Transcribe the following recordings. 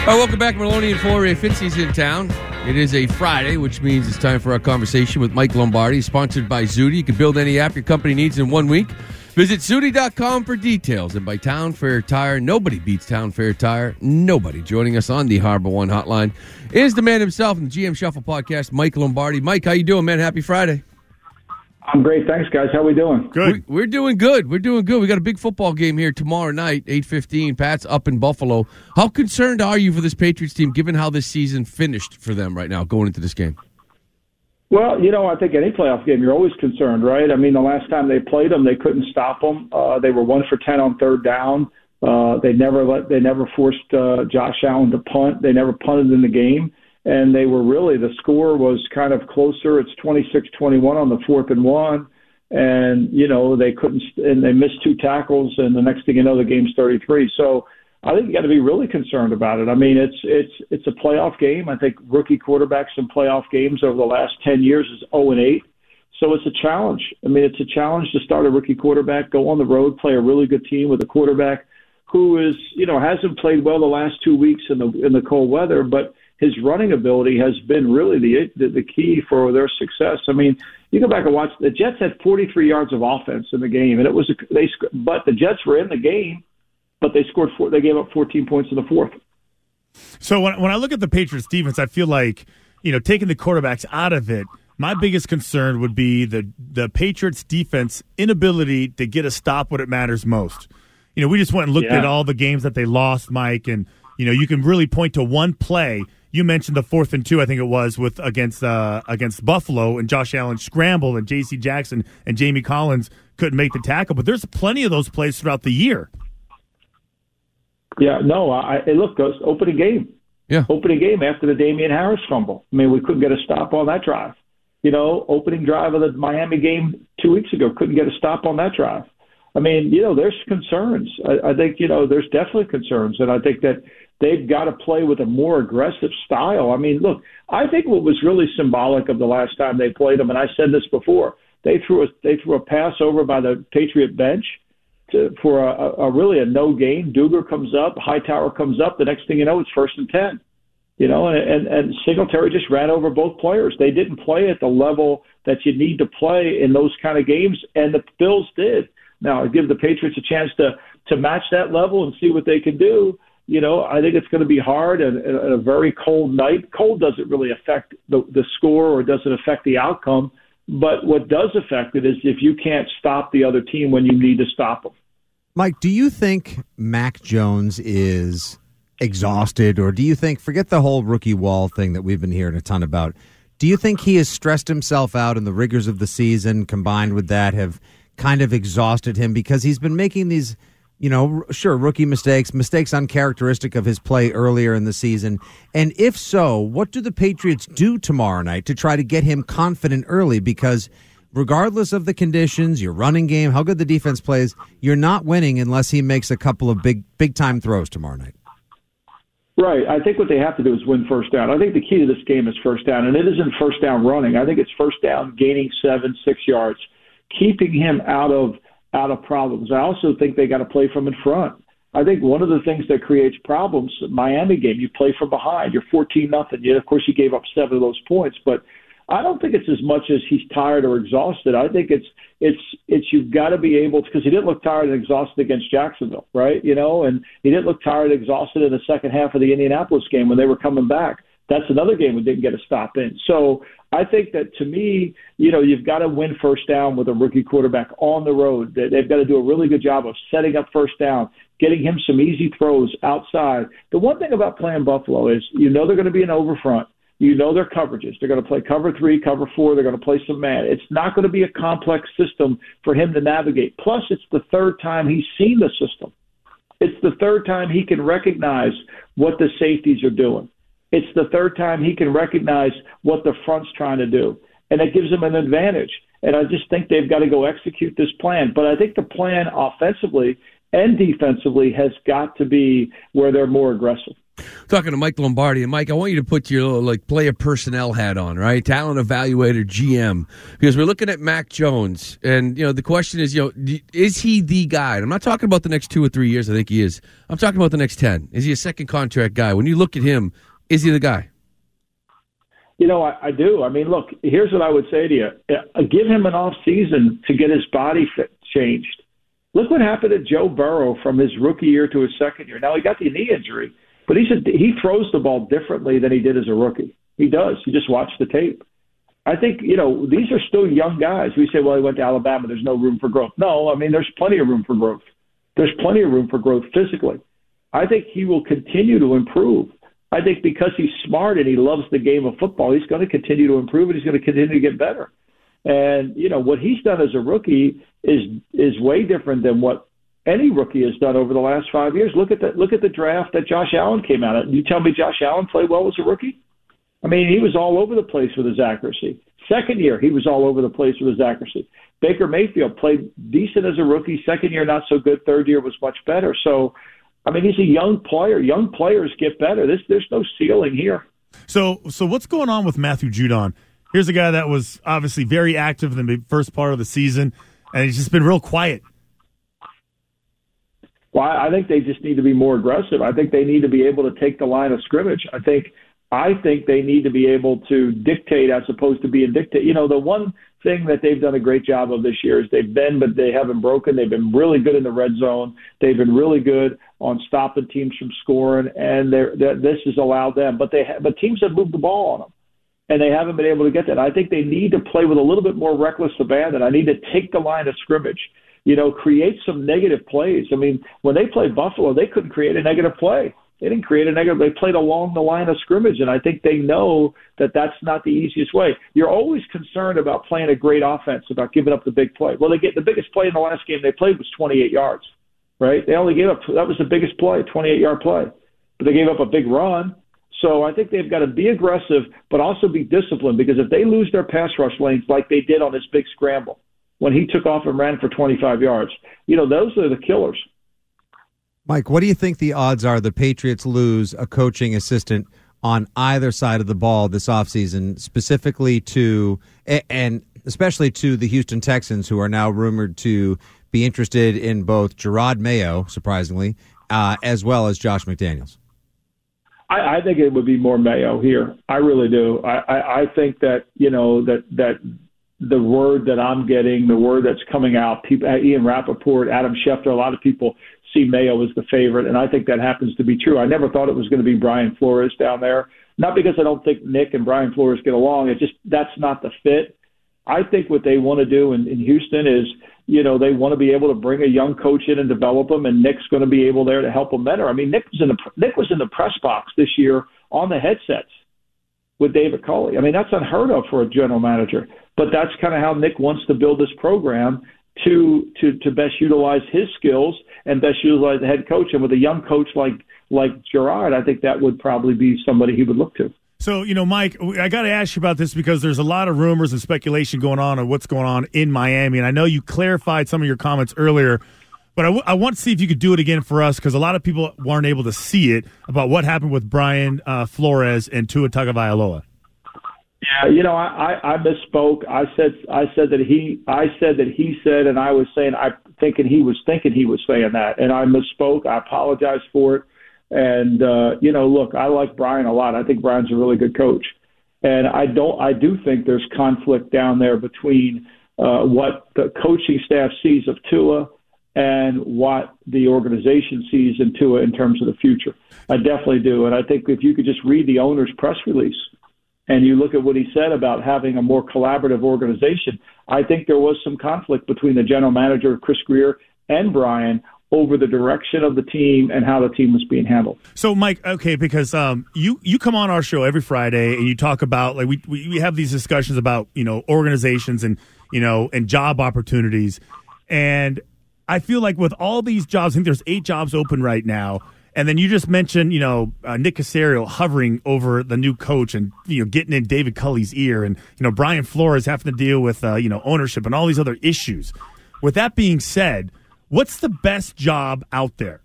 All right, welcome back, Merloni and Fauria. Fitzy's in town. It is a Friday, which means it's time for our conversation with Mike Lombardi, sponsored by Zudy. You can build any app your company needs in one week. Visit Zudy.com for details. And by Town Fair Tire, nobody beats Town Fair Tire. Nobody. Joining us on the Harbor One Hotline is the man himself in the GM Shuffle podcast, Mike Lombardi. Mike, how you doing, man? Happy Friday. I'm great, thanks, guys. How we doing? Good. We're, we're doing good. We're doing good. We got a big football game here tomorrow night, eight fifteen. Pat's up in Buffalo. How concerned are you for this Patriots team, given how this season finished for them right now, going into this game? Well, you know, I think any playoff game, you're always concerned, right? I mean, the last time they played them, they couldn't stop them. Uh, they were one for ten on third down. Uh, they never let, they never forced uh, Josh Allen to punt. They never punted in the game, and they were really the score was kind of closer. It's 26-21 on the fourth and one, and you know they couldn't, and they missed two tackles, and the next thing you know, the game's 33. So I think you got to be really concerned about it. I mean, it's it's it's a playoff game. I think rookie quarterbacks in playoff games over the last ten years is zero oh and eight. So it's a challenge. I mean, it's a challenge to start a rookie quarterback, go on the road, play a really good team with a quarterback who is you know hasn't played well the last two weeks in the in the cold weather, but his running ability has been really the the, the key for their success. I mean, you go back and watch the Jets had 43 yards of offense in the game, and it was a, they but the Jets were in the game but they scored four, they gave up 14 points in the fourth. So when when I look at the Patriots defense, I feel like you know taking the quarterbacks out of it. My biggest concern would be the the Patriots defense inability to get a stop when it matters most. You know, we just went and looked yeah. at all the games that they lost, Mike, and you know you can really point to one play. You mentioned the fourth and two, I think it was, with against uh, against Buffalo, and Josh Allen scrambled, and J.C. Jackson and Jamie Collins couldn't make the tackle. But there's plenty of those plays throughout the year. Yeah, no, I, I look, goes opening game. Yeah. Opening game after the Damien Harris fumble. I mean, we couldn't get a stop on that drive. You know, opening drive of the Miami game two weeks ago, couldn't get a stop on that drive. I mean, you know, there's concerns. I, I think, you know, there's definitely concerns. And I think that they've got to play with a more aggressive style. I mean, look, I think what was really symbolic of the last time they played them, and I said this before, they threw a they threw a pass over by the Patriot bench to, for a, a really a no gain. Dugger comes up, Hightower comes up. The next thing you know, it's first and ten. You know, and, and and Singletary just ran over both players. They didn't play at the level that you need to play in those kind of games, and the Bills did. Now, give the Patriots a chance to to match that level and see what they can do. You know, I think it's going to be hard and, and a very cold night. Cold doesn't really affect the, the score or doesn't affect the outcome. But what does affect it is if you can't stop the other team when you need to stop them. Mike, do you think Mac Jones is exhausted, or do you think, forget the whole rookie wall thing that we've been hearing a ton about, do you think he has stressed himself out and the rigors of the season combined with that have kind of exhausted him because he's been making these, you know, sure, rookie mistakes, mistakes uncharacteristic of his play earlier in the season? And if so, what do the Patriots do tomorrow night to try to get him confident early? Because regardless of the conditions, your running game, how good the defense plays, you're not winning unless he makes a couple of big big time throws tomorrow night. Right. I think what they have to do is win first down. I think the key to this game is first down, and it isn't first down running. I think it's first down gaining seven, six yards, keeping him out of out of problems. I also think they got to play from in front. I think one of the things that creates problems, Miami game, you play from behind. You're 14 nothing. Of course, you gave up seven of those points, but I don't think it's as much as he's tired or exhausted. I think it's it's it's you've got to be able to because he didn't look tired and exhausted against Jacksonville, right? You know, and he didn't look tired and exhausted in the second half of the Indianapolis game when they were coming back. That's another game we didn't get a stop in. So I think that to me, you know, you've got to win first down with a rookie quarterback on the road. They've got to do a really good job of setting up first down, getting him some easy throws outside. The one thing about playing Buffalo is you know they're going to be an over front you know their coverages. They're going to play cover three, cover four. They're going to play some man. It's not going to be a complex system for him to navigate. Plus, it's the third time he's seen the system. It's the third time he can recognize what the safeties are doing. It's the third time he can recognize what the front's trying to do. And it gives him an advantage. And I just think they've got to go execute this plan. But I think the plan offensively and defensively has got to be where they're more aggressive. talking to Mike Lombardi. And Mike, I want you to put your like player personnel hat on, right? Talent evaluator, GM, because we're looking at Mac Jones, and you know the question is, you know, is he the guy? I'm not talking about the next two or three years. I think he is. I'm talking about the next ten. Is he a second contract guy? When you look at him, is he the guy? You know, I, I do. I mean, look, here's what I would say to you: uh, give him an off season to get his body fit changed. Look what happened to Joe Burrow from his rookie year to his second year. Now he got the knee injury, but he's a, he throws the ball differently than he did as a rookie. He does. You just watch the tape. I think you know these are still young guys. We say, well, he went to Alabama. There's no room for growth. No, I mean there's plenty of room for growth. There's plenty of room for growth physically. I think he will continue to improve. I think because he's smart and he loves the game of football, he's going to continue to improve and he's going to continue to get better. And you know what he's done as a rookie is is way different than what any rookie has done over the last five years. Look at the look at the draft that Josh Allen came out of. You tell me Josh Allen played well as a rookie? I mean, he was all over the place with his accuracy. Second year, he was all over the place with his accuracy. Baker Mayfield played decent as a rookie. Second year, not so good. Third year was much better. So I mean, he's a young player. Young players get better. This, there's no ceiling here. So, so what's going on with Matthew Judon? Here's a guy that was obviously very active in the first part of the season, and he's just been real quiet. Well, I think they just need to be more aggressive. I think they need to be able to take the line of scrimmage. I think I think they need to be able to dictate as opposed to being dictate. You know, the one thing that they've done a great job of this year is they've been, but they haven't broken. They've been really good in the red zone. They've been really good on stopping teams from scoring, and they're, they're, this has allowed them. But they, but teams have moved the ball on them, and they haven't been able to get that. I think they need to play with a little bit more reckless abandon. I need to take the line of scrimmage. You know, create some negative plays. I mean, when they played Buffalo, they couldn't create a negative play they didn't create a negative. They played along the line of scrimmage, and I think they know that that's not the easiest way. You're always concerned about playing a great offense, about giving up the big play. Well, they get the biggest play in the last game they played was 28 yards, right? They only gave up that was the biggest play, 28 yard play, but they gave up a big run. So I think they've got to be aggressive, but also be disciplined because if they lose their pass rush lanes like they did on this big scramble when he took off and ran for 25 yards, you know those are the killers. Mike, what do you think the odds are the Patriots lose a coaching assistant on either side of the ball this offseason, specifically to, and especially to the Houston Texans, who are now rumored to be interested in both Jerod Mayo, surprisingly, uh, as well as Josh McDaniels? I, I think it would be more Mayo here. I really do. I, I, I think that you know that that the word that I'm getting, the word that's coming out, people, Ian Rapoport, Adam Schefter, a lot of people see Mayo as the favorite, and I think that happens to be true. I never thought it was going to be Brian Flores down there. Not because I don't think Nick and Brian Flores get along. It's just that's not the fit. I think what they want to do in, in Houston is, you know, they want to be able to bring a young coach in and develop them, and Nick's going to be able there to help them mentor. I mean, Nick was in the Nick was in the press box this year on the headsets with David Culley. I mean, that's unheard of for a general manager. But that's kind of how Nick wants to build this program to to to best utilize his skills and best utilize the head coach. And with a young coach like like Jerod, I think that would probably be somebody he would look to. So, you know, Mike, I got to ask you about this because there's a lot of rumors and speculation going on on what's going on in Miami. And I know you clarified some of your comments earlier, but I, w- I want to see if you could do it again for us because a lot of people weren't able to see it about what happened with Brian uh, Flores and Tua Tagovailoa. Yeah, you know, I, I, I misspoke. I said I said that he I said that he said, and I was saying I thinking he was thinking he was saying that, and I misspoke. I apologize for it. And uh, you know, look, I like Brian a lot. I think Brian's a really good coach, and I don't. I do think there's conflict down there between uh, what the coaching staff sees of Tua and what the organization sees in Tua in terms of the future. I definitely do, and I think if you could just read the owner's press release and you look at what he said about having a more collaborative organization, I think there was some conflict between the general manager, Chris Grier and Brian over the direction of the team and how the team was being handled. So, Mike, okay, because um, you you come on our show every Friday and you talk about like we we have these discussions about you know organizations and you know and job opportunities, and I feel like with all these jobs, I think there's eight jobs open right now and then you just mentioned, you know, uh, Nick Caserio hovering over the new coach and you know getting in David Culley's ear, and you know Brian Flores having to deal with uh, you know ownership and all these other issues. With that being said, what's the best job out there?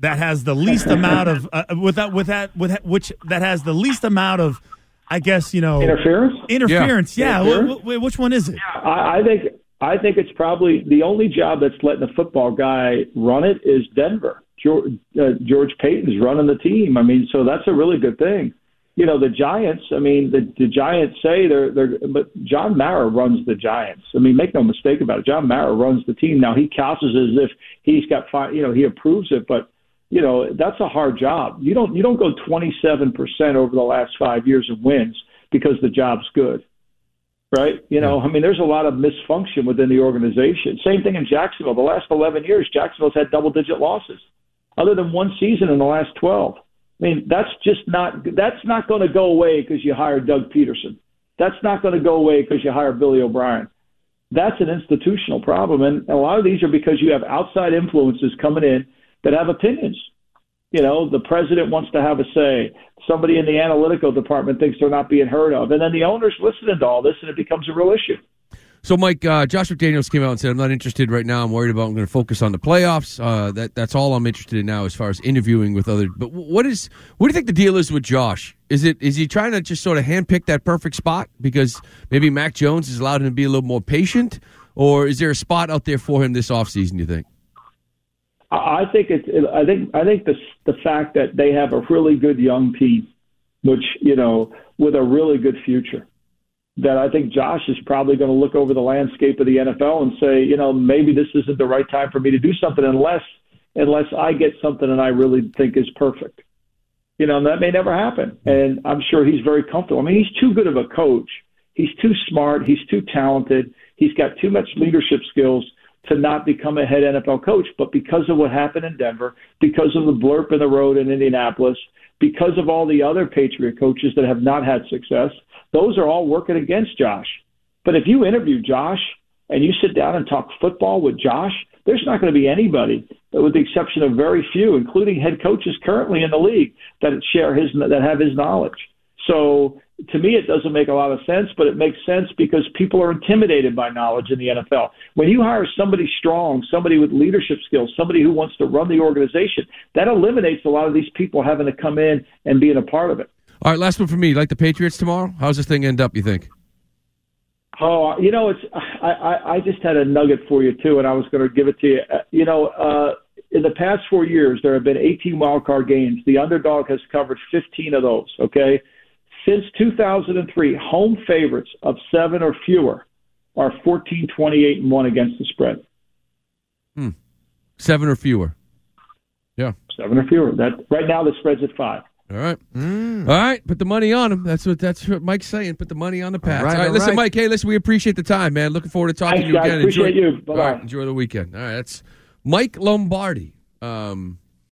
that has the least amount of uh, with that with that with that, which that has the least amount of, I guess you know Interference? interference. Yeah, Interference? Wh- wh- which one is it? I, I think I think it's probably the only job that's letting a football guy run it is Denver. George, uh, George Paton's running the team. I mean, so that's a really good thing. You know, the Giants. I mean, the, the Giants say they're they're, but John Mara runs the Giants. I mean, make no mistake about it. John Mara runs the team. Now he couches as if he's got five. You know, he approves it, but you know that's a hard job. You don't you don't go 27 percent over the last five years of wins because the job's good right? You know, I mean, there's a lot of misfunction within the organization. Same thing in Jacksonville. The last 11 years, Jacksonville's had double digit losses, other than one season in the last 12. I mean, that's just not that's not going to go away because you hire Doug Pederson. That's not going to go away because you hire Billy O'Brien. That's an institutional problem, and a lot of these are because you have outside influences coming in that have opinions. You know, the president wants to have a say. Somebody in the analytical department thinks they're not being heard of, and then the owners listening to all this, and it becomes a real issue. So, Mike, uh, Josh McDaniels came out and said, "I'm not interested right now. I'm worried about. I'm going to focus on the playoffs. Uh, that that's all I'm interested in now, as far as interviewing with other. But what is what do you think the deal is with Josh? Is it is he trying to just sort of handpick that perfect spot because maybe Mac Jones has allowed him to be a little more patient, or is there a spot out there for him this offseason, You think? I think it's. I think. I think the the fact that they have a really good young team, which you know, with a really good future, that I think Josh is probably going to look over the landscape of the NFL and say, you know, maybe this isn't the right time for me to do something unless unless I get something that I really think is perfect. You know, and that may never happen. And I'm sure he's very comfortable. I mean, he's too good of a coach. He's too smart. He's too talented. He's got too much leadership skills to not become a head NFL coach. But because of what happened in Denver, because of the blurb in the road in Indianapolis, because of all the other Patriot coaches that have not had success, those are all working against Josh. But if you interview Josh and you sit down and talk football with Josh, there's not going to be anybody, with the exception of very few, including head coaches currently in the league, that share his that have his knowledge. So to me, it doesn't make a lot of sense, but it makes sense because people are intimidated by knowledge in the NFL. When you hire somebody strong, somebody with leadership skills, somebody who wants to run the organization, that eliminates a lot of these people having to come in and being a part of it. All right, last one for me. Like the Patriots tomorrow? How's this thing end up? You think? Oh, you know, it's I, I, I just had a nugget for you too, and I was going to give it to you. Uh, You know, uh, in the past four years, there have been 18 wild card games. The underdog has covered 15 of those. Okay, since 2003, home favorites of seven or fewer are 14, 28, and one against the spread. Seven or fewer. Yeah. Seven or fewer. That right now the spread's at five. All right. All right. Put the money on them. That's what that's what Mike's saying. Put the money on the Pats. All right, all right. all listen, right. Mike. Hey, listen. We appreciate the time, man. Looking forward to talking Thanks, to you guys. again. Appreciate enjoy, you. Bye-bye. All right, enjoy the weekend. All right. That's Mike Lombardi. Um,